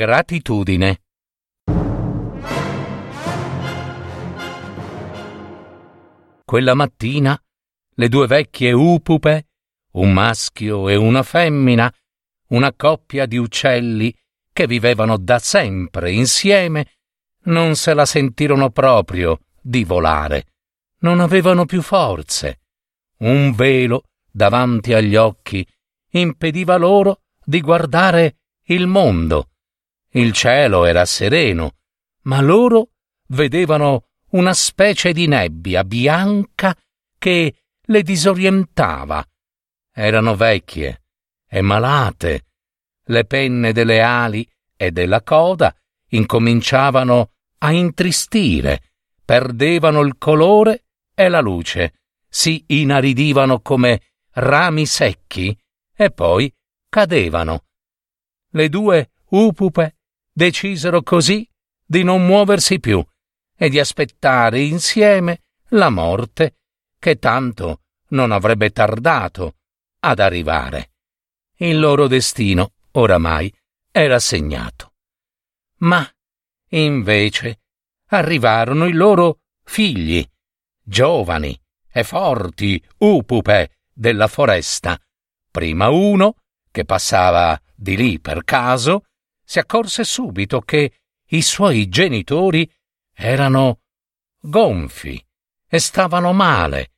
Gratitudine. Quella mattina le due vecchie upupe, un maschio e una femmina, una coppia di uccelli che vivevano da sempre insieme, non se la sentirono proprio di volare. Non avevano più forze. Un velo davanti agli occhi impediva loro di guardare il mondo il cielo era sereno, ma loro vedevano una specie di nebbia bianca che le disorientava. Erano vecchie e malate. Le penne delle ali e della coda incominciavano a intristire, perdevano il colore e la luce, si inaridivano come rami secchi e poi cadevano. Le due upupe decisero così di non muoversi più e di aspettare insieme la morte che tanto non avrebbe tardato ad arrivare. Il loro destino, oramai, era segnato. Ma, invece, arrivarono i loro figli, giovani e forti upupe della foresta. Prima uno, che passava di lì per caso, si accorse subito che i suoi genitori erano gonfi e stavano male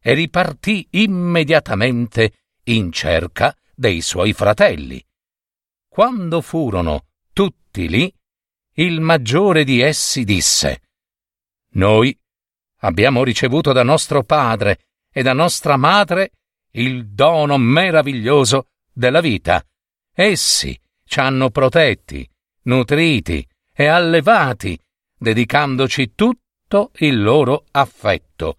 e ripartì immediatamente in cerca dei suoi fratelli. Quando furono tutti lì, il maggiore di essi disse Noi abbiamo ricevuto da nostro padre e da nostra madre il dono meraviglioso della vita. Essi ci hanno protetti, nutriti e allevati, dedicandoci tutto il loro affetto.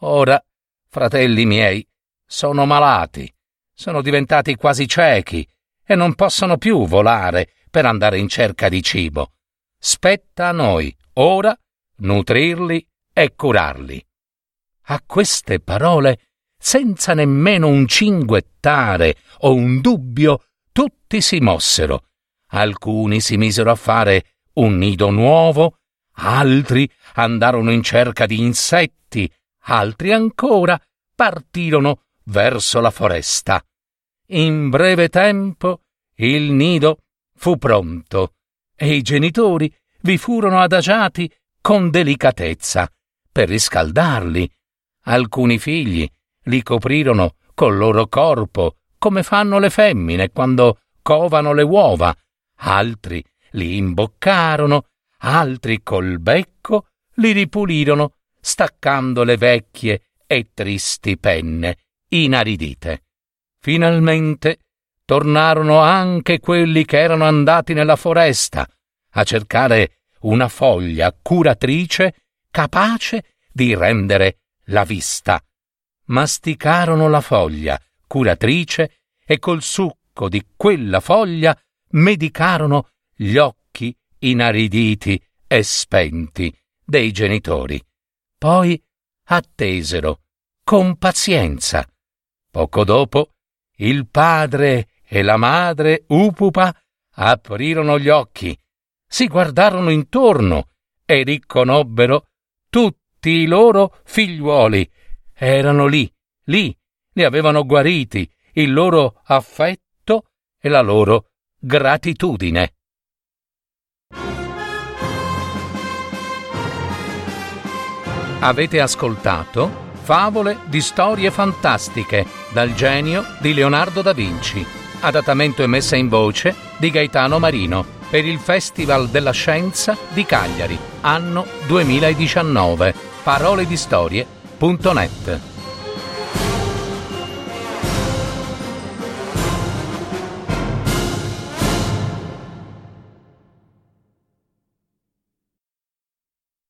Ora, fratelli miei, sono malati, sono diventati quasi ciechi e non possono più volare per andare in cerca di cibo. Spetta a noi, ora, nutrirli e curarli. A queste parole, senza nemmeno un cinguettare o un dubbio, tutti si mossero. Alcuni si misero a fare un nido nuovo, altri andarono in cerca di insetti, altri ancora partirono verso la foresta. In breve tempo il nido fu pronto e i genitori vi furono adagiati con delicatezza per riscaldarli. Alcuni figli li coprirono col loro corpo come fanno le femmine quando covano le uova, altri li imboccarono, altri col becco li ripulirono, staccando le vecchie e tristi penne inaridite. Finalmente tornarono anche quelli che erano andati nella foresta a cercare una foglia curatrice capace di rendere la vista. Masticarono la foglia curatrice e col succo di quella foglia medicarono gli occhi inariditi e spenti dei genitori. Poi attesero con pazienza. Poco dopo il padre e la madre Upupa aprirono gli occhi, si guardarono intorno e riconobbero tutti i loro figliuoli. Erano lì, lì, li avevano guariti, il loro affetto e la loro gratitudine. Avete ascoltato Favole di storie fantastiche dal genio di Leonardo da Vinci, adattamento e messa in voce di Gaetano Marino per il Festival della Scienza di Cagliari, anno 2019. Paroledistorie.net